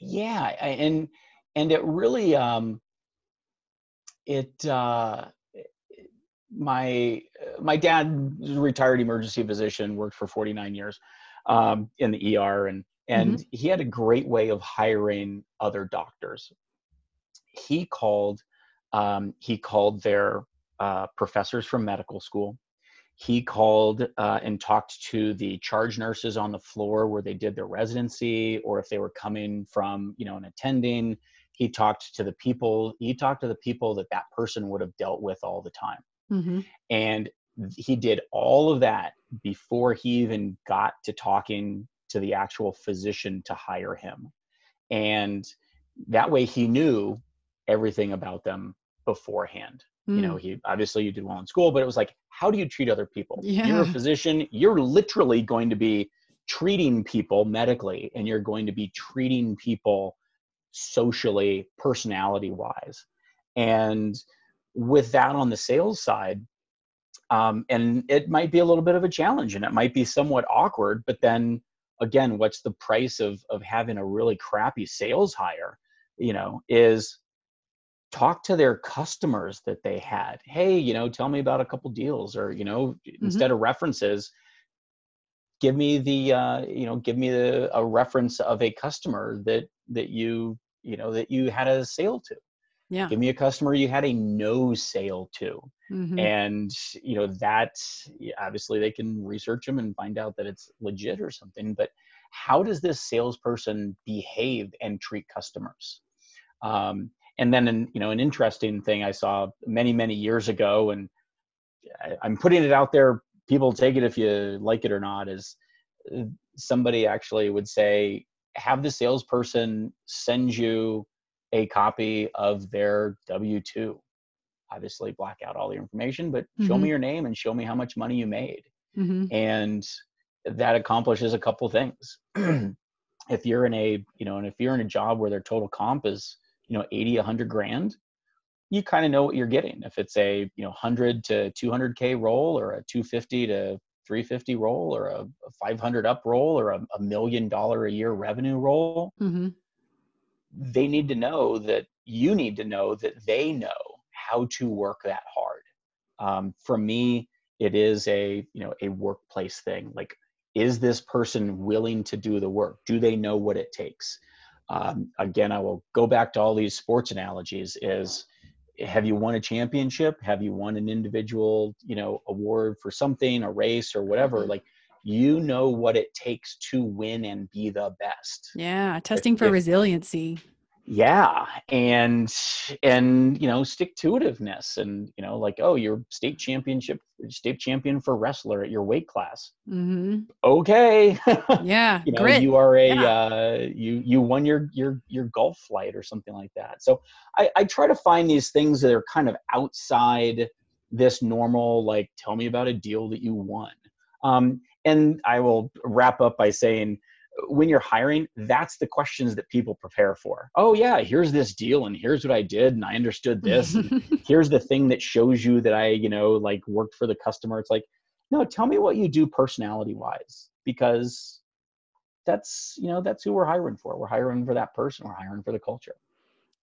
Speaker 2: Yeah, and and it really um, it uh, my my dad was a retired emergency physician, worked for 49 years um, in the ER, and and mm-hmm. he had a great way of hiring other doctors. He called um, he called their uh, professors from medical school. He called uh, and talked to the charge nurses on the floor where they did their residency, or if they were coming from, you know, an attending. He talked to the people. He talked to the people that that person would have dealt with all the time, mm-hmm. and he did all of that before he even got to talking to the actual physician to hire him. And that way he knew everything about them beforehand. Mm. You know, hmm. he obviously you did well in school, but it was like, how do you treat other people? Yeah. You're a physician, you're literally going to be treating people medically and you're going to be treating people socially, personality wise. And with that on the sales side, um, and it might be a little bit of a challenge and it might be somewhat awkward, but then again what's the price of of having a really crappy sales hire you know is talk to their customers that they had. Hey you know tell me about a couple deals or you know mm-hmm. instead of references give me the uh, you know give me the, a reference of a customer that that you you know that you had a sale to. Yeah. Give me a customer you had a no sale to. Mm-hmm. and you know that obviously they can research them and find out that it's legit or something but how does this salesperson behave and treat customers? Um, and then an, you know an interesting thing i saw many many years ago and I, i'm putting it out there people take it if you like it or not is uh, somebody actually would say have the salesperson send you a copy of their W 2. Obviously, black out all the information, but mm-hmm. show me mm-hmm. your name and show me how much money you made. Mm-hmm. And that accomplishes a couple things. if you're in a, you know, and if you're in a job where their total comp is, you know, 80, 100 grand, you kind of know what you're getting. If it's a, you know, 100 to 200K roll or a 250 to 350 roll or a, 500 up roll or a, a million dollar a year revenue roll mm-hmm they need to know that you need to know that they know how to work that hard. Um, for me, it is a you know a workplace thing. Like, is this person willing to do the work? Do they know what it takes? Um, again, I will go back to all these sports analogies. Is have you won a championship? Have you won an individual you know award for something, a race or whatever? Mm-hmm. Like you know what it takes to win and be the best
Speaker 1: yeah testing for if, resiliency
Speaker 2: yeah and and you know stick to itiveness and you know like oh you're state championship state champion for wrestler at your weight class mm-hmm. okay
Speaker 1: yeah
Speaker 2: you know grit. you are a yeah. uh, you you won your your your golf flight or something like that so I, I try to find these things that are kind of outside this normal like tell me about a deal that you won um, and I will wrap up by saying, when you're hiring, that's the questions that people prepare for. Oh, yeah, here's this deal, and here's what I did, and I understood this. here's the thing that shows you that I, you know, like worked for the customer. It's like, no, tell me what you do personality wise, because that's, you know, that's who we're hiring for. We're hiring for that person, we're hiring for the culture.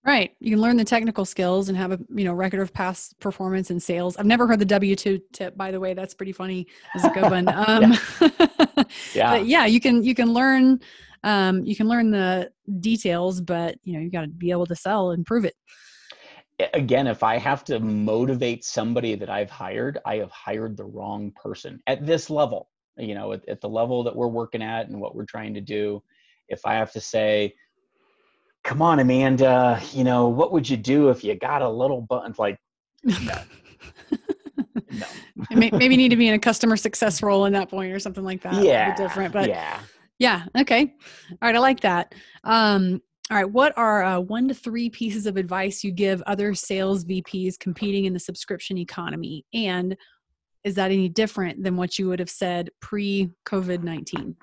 Speaker 1: Right. You can learn the technical skills and have a you know record of past performance and sales. I've never heard the W two tip, by the way. That's pretty funny. That's a good one. Um, yeah. yeah. But yeah, you can you can learn um, you can learn the details, but you know you got to be able to sell and prove it.
Speaker 2: Again, if I have to motivate somebody that I've hired, I have hired the wrong person at this level. You know, at, at the level that we're working at and what we're trying to do if I have to say, come on, Amanda, you know, what would you do if you got a little button? Like, no.
Speaker 1: no. maybe need to be in a customer success role in that point or something like that.
Speaker 2: Yeah.
Speaker 1: Different, but
Speaker 2: yeah.
Speaker 1: Yeah. Okay. All right. I like that. Um, all right. What are uh, one to three pieces of advice you give other sales VPs competing in the subscription economy? And is that any different than what you would have said pre COVID 19?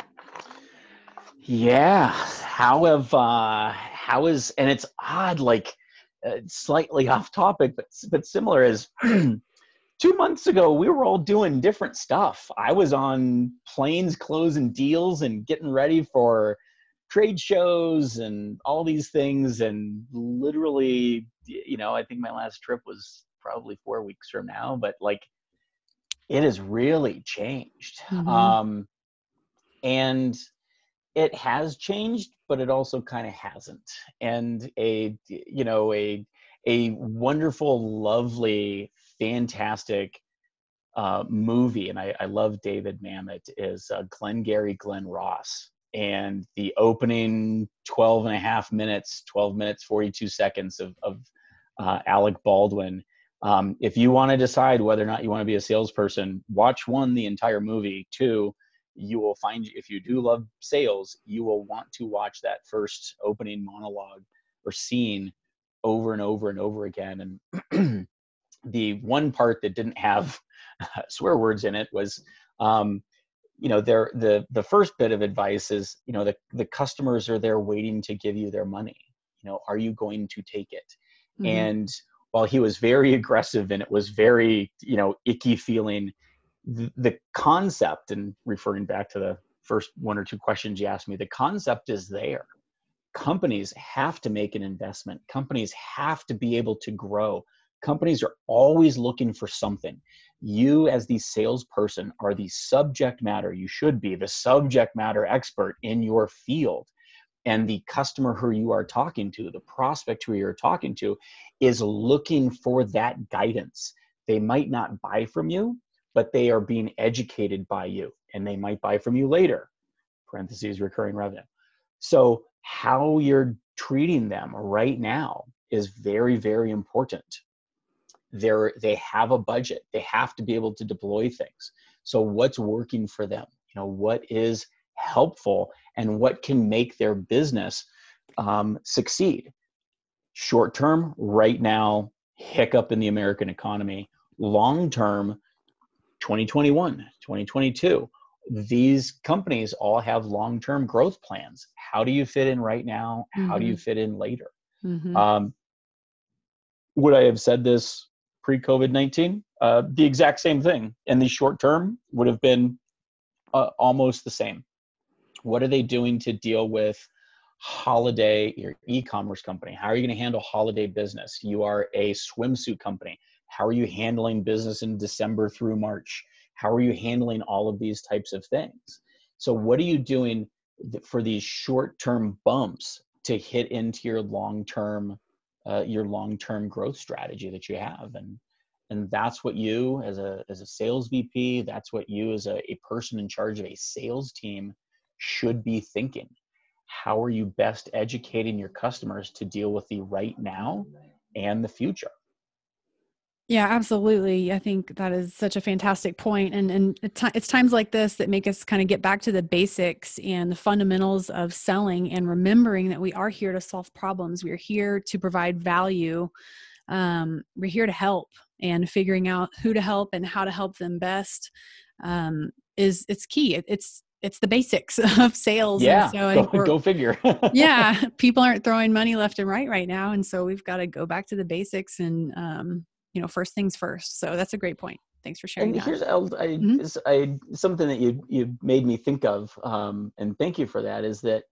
Speaker 2: Yeah. How have, uh, how is, and it's odd, like uh, slightly off topic, but, but similar is two months ago we were all doing different stuff i was on planes closing deals and getting ready for trade shows and all these things and literally you know i think my last trip was probably four weeks from now but like it has really changed mm-hmm. um and it has changed but it also kind of hasn't and a you know a a wonderful lovely fantastic uh, movie, and I, I, love David Mamet, is uh, Glengarry Glen Ross. And the opening 12 and a half minutes, 12 minutes, 42 seconds of, of uh, Alec Baldwin. Um, if you want to decide whether or not you want to be a salesperson, watch one, the entire movie. Two, you will find, if you do love sales, you will want to watch that first opening monologue or scene over and over and over again. And the one part that didn't have swear words in it was um, you know there the the first bit of advice is you know the the customers are there waiting to give you their money you know are you going to take it mm-hmm. and while he was very aggressive and it was very you know icky feeling the, concept and referring back to the first one or two questions you asked me the concept is there companies have to make an investment companies have to be able to grow companies are always looking for something. You, as the salesperson, are the subject matter. You should be the subject matter expert in your field. And the customer who you are talking to, the prospect who you're talking to, is looking for that guidance. They might not buy from you, but they are being educated by you, and they might buy from you later. Parentheses recurring revenue. So, how you're treating them right now is very, very important. They're they have a budget. They have to be able to deploy things. So what's working for them? You know what is helpful and what can make their business um, succeed? Short term right now hiccup in the american economy. Long term 2021 2022 these companies all have long term growth plans how do you fit in right now mm-hmm. how do you mm-hmm. fit in later mm-hmm. um, would i have said this pre COVID 19, uh, the exact same thing in the short term would have been uh, almost the same. What are they doing to deal with holiday, your e commerce company? How are you going to handle holiday business? You are a swimsuit company. How are you handling business in December through March? How are you handling all of these types of things? So, what are you doing for these short term bumps to hit into your long term uh, your long-term growth strategy that you have and and that's what you as a as a sales vp that's what you as a, a person in charge of a sales team should be thinking how are you best educating your customers to deal with the right now and the future
Speaker 1: yeah, absolutely. I think that is such a fantastic point, and and it's times like this that make us kind of get back to the basics and the fundamentals of selling, and remembering that we are here to solve problems. We are here to provide value. Um, we're here to help, and figuring out who to help and how to help them best um, is it's key. It, it's it's the basics of sales.
Speaker 2: Yeah, so go, go figure.
Speaker 1: yeah, people aren't throwing money left and right right now, and so we've got to go back to the basics and um, you know first things first. So that's a great point. Thanks for sharing
Speaker 2: and here's I, mm-hmm. I, something that you you made me think of um, and thank you for that is that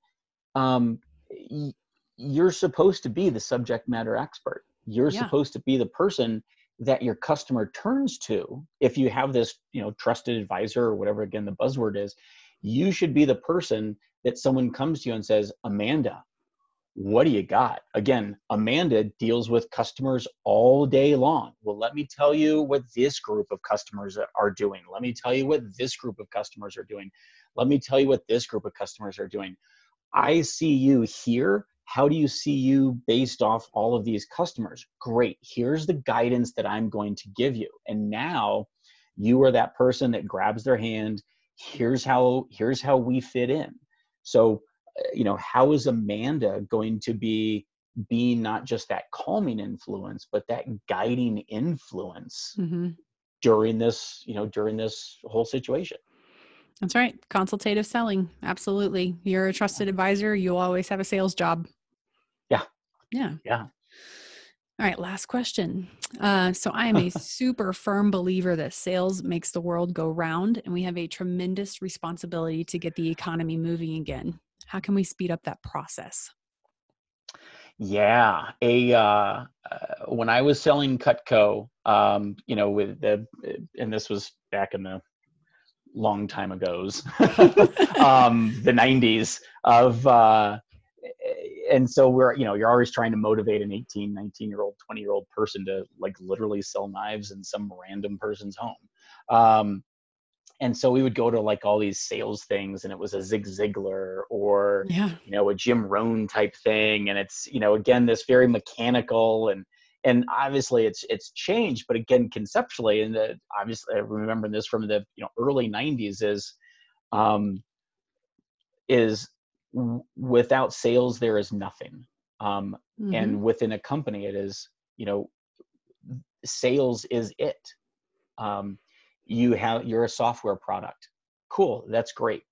Speaker 2: um, y- you're supposed to be the subject matter expert. You're yeah. supposed to be the person that your customer turns to if you have this you know trusted advisor or whatever again the buzzword is. You should be the person that someone comes to you and says amanda what do you got? Again, Amanda deals with customers all day long. Well, let me tell you what this group of customers are doing. Let me tell you what this group of customers are doing. Let me tell you what this group of customers are doing. I see you here. How do you see you based off all of these customers? Great. Here's the guidance that I'm going to give you. And now you are that person that grabs their hand. Here's how here's how we fit in. So, you know, how is Amanda going to be being not just that calming influence, but that guiding influence mm-hmm. during this, you know, during this whole situation?
Speaker 1: That's right. Consultative selling. Absolutely. You're a trusted advisor. You'll always have a sales job.
Speaker 2: Yeah.
Speaker 1: Yeah.
Speaker 2: Yeah.
Speaker 1: All right, last question. Uh, so, I am a super firm believer that sales makes the world go round, and we have a tremendous responsibility to get the economy moving again. How can we speed up that process?
Speaker 2: Yeah, a uh, uh, when I was selling Cutco, um, you know, with the and this was back in the long time ago's, um, the '90s of. Uh, and so we're you know you're always trying to motivate an 18 19 year old 20 year old person to like literally sell knives in some random person's home um, and so we would go to like all these sales things and it was a zig ziglar or yeah. you know a jim rohn type thing and it's you know again this very mechanical and and obviously it's it's changed but again conceptually and the, obviously i remember this from the you know early 90s is um is without sales there is nothing um, mm-hmm. and within a company it is you know sales is it um, you have you're a software product. Cool. That's great.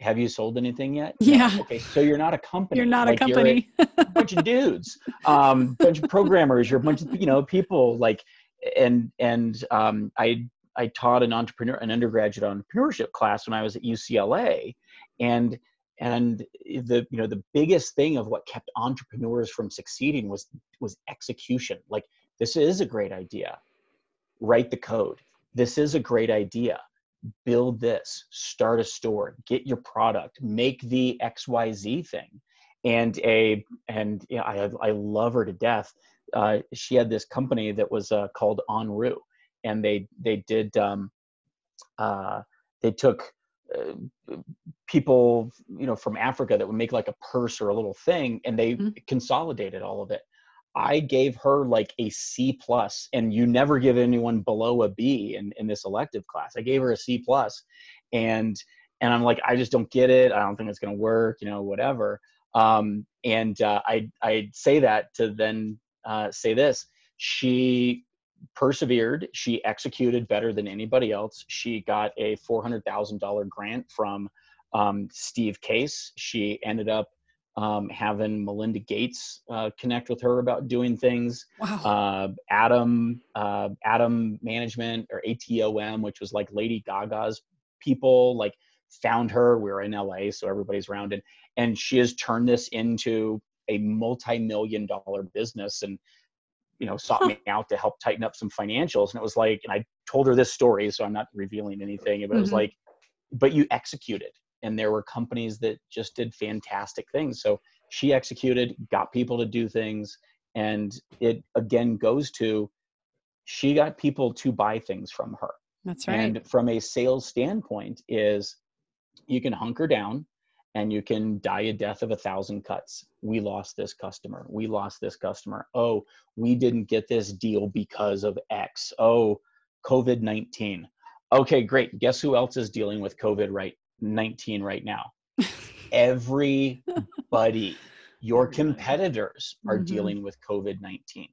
Speaker 2: Have you sold anything yet?
Speaker 1: Yeah.
Speaker 2: No. okay. So you're not a company.
Speaker 1: You're not like a company
Speaker 2: you're a bunch of dudes um bunch of programmers. You're a bunch of you know people like and and um i i taught an entrepreneur an undergraduate entrepreneurship class when i was at ucla and and the you know the biggest thing of what kept entrepreneurs from succeeding was was execution. Like this is a great idea. Write the code this is a great idea. Build this start a store get your product make the xyz thing. And a and yeah i i love her to death. Uh, she had this company that was uh, called enru and they they did um, uh, they took uh, people you know from africa that would make like a purse or a little thing and they mm-hmm. consolidated all of it i gave her like a c plus and you never give anyone below a b in, in this elective class i gave her a c plus and and i'm like i just don't get it i don't think it's to work you know whatever um, and uh, i i say that to then uh, say this she persevered. She executed better than anybody else. She got a $400,000 grant from um, Steve Case. She ended up um, having Melinda Gates uh, connect with her about doing things.
Speaker 1: Wow.
Speaker 2: Uh, Adam, uh, Adam Management or ATOM, which was like Lady Gaga's people, like found her. We are in LA, so everybody's around, and and she has turned this into a multi-million dollar business. And you know sought me out to help tighten up some financials and it was like and i told her this story so i'm not revealing anything but it was mm-hmm. like but you executed and there were companies that just did fantastic things so she executed got people to do things and it again goes to she got people to buy things from her
Speaker 1: that's right
Speaker 2: and from a sales standpoint is you can hunker down and you can die a death of a thousand cuts. We lost this customer. We lost this customer. Oh, we didn't get this deal because of X. Oh, COVID 19. Okay, great. Guess who else is dealing with COVID right 19 right now? Everybody. Your competitors are mm-hmm. dealing with COVID 19.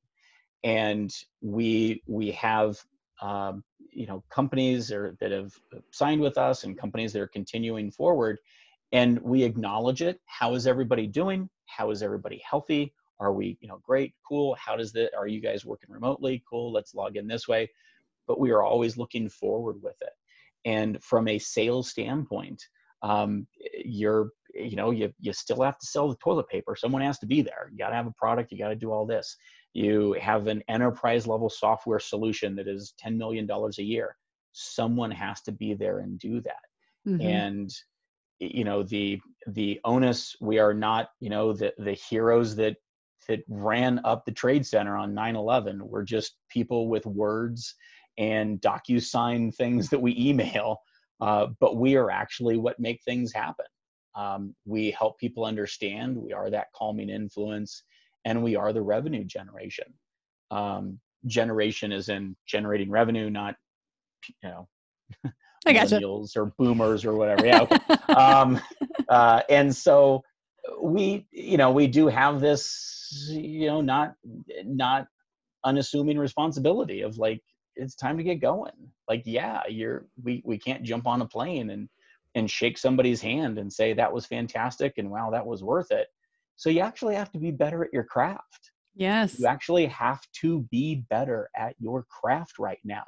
Speaker 2: And we we have um, you know companies or, that have signed with us and companies that are continuing forward. And we acknowledge it. How is everybody doing? How is everybody healthy? Are we you know great? Cool. How does that are you guys working remotely? Cool. Let's log in this way. But we are always looking forward with it and from a sales standpoint um, you're you know you, you still have to sell the toilet paper. Someone has to be there. You got to have a product. You got to do all this. You have an enterprise level software solution that is $10 million a year. Someone has to be there and do that. Mm-hmm. and you know the the onus we are not you know the the heroes that that ran up the trade center on 9-11 we're just people with words and docu-sign things that we email uh, but we are actually what make things happen Um, we help people understand we are that calming influence and we are the revenue generation. Um, generation is in generating revenue, not, you know,
Speaker 1: I gotcha.
Speaker 2: millennials or boomers or whatever. Yeah. Okay. um, uh, and so we, you know, we do have this, you know, not, not unassuming responsibility of like, it's time to get going. Like, yeah, you're, we, we can't jump on a plane and, and shake somebody's hand and say that was fantastic and wow, that was worth it. So you actually have to be better at your craft.
Speaker 1: Yes.
Speaker 2: You actually have to be better at your craft right now.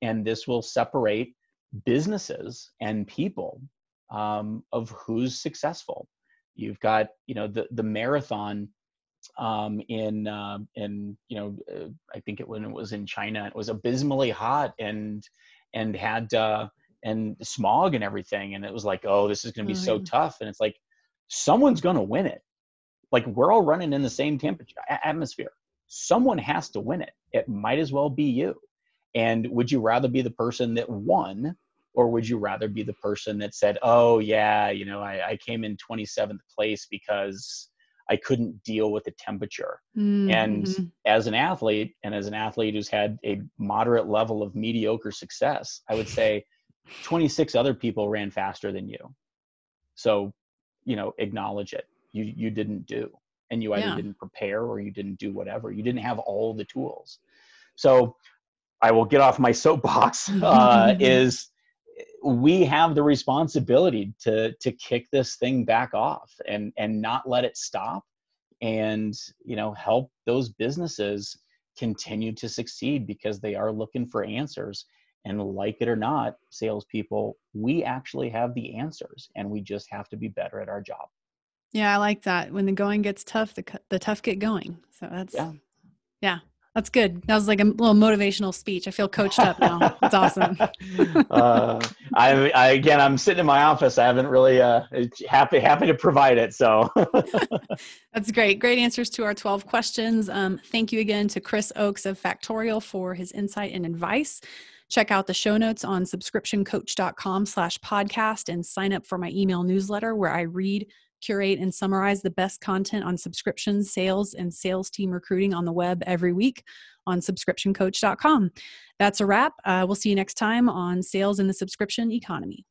Speaker 2: And this will separate businesses and people um, of who's successful. You've got, you know, the the marathon um, in uh, in you know, uh, I think it when it was in China, it was abysmally hot and and had uh, and smog and everything, and it was like, oh, this is going to be oh, so yeah. tough, and it's like someone's going to win it. Like we're all running in the same temperature atmosphere. Someone has to win it. It might as well be you. And would you rather be the person that won or would you rather be the person that said, "Oh yeah, you know, I, I came in 27th place because I couldn't deal with the temperature." Mm-hmm. And as an athlete, and as an athlete who's had a moderate level of mediocre success, I would say 26 other people ran faster than you. So, you know, acknowledge it. You you didn't do, and you either yeah. didn't prepare or you didn't do whatever. You didn't have all the tools. So, I will get off my soapbox. Uh, is we have the responsibility to to kick this thing back off and and not let it stop and you know help those businesses continue to succeed because they are looking for answers. And like it or not salespeople we actually have the answers and we just have to be better at our job.
Speaker 1: Yeah i like that. When the going gets tough the, the tough get going. So that's
Speaker 2: yeah.
Speaker 1: Yeah that's good. That was like a little motivational speech. I feel coached up now. That's awesome.
Speaker 2: uh, I, I, again, I'm sitting in my office. I haven't really uh, happy happy to provide it. So
Speaker 1: that's great. Great answers to our 12 questions. Um, thank you again to Chris Oakes of Factorial for his insight and advice. Check out the show notes on subscriptioncoach.com slash podcast and sign up for my email newsletter where I read curate and summarize the best content on subscriptions, sales, and sales team recruiting on the web every week on subscriptioncoach.com. That's a wrap. Uh, we'll see you next time on Sales in the Subscription Economy.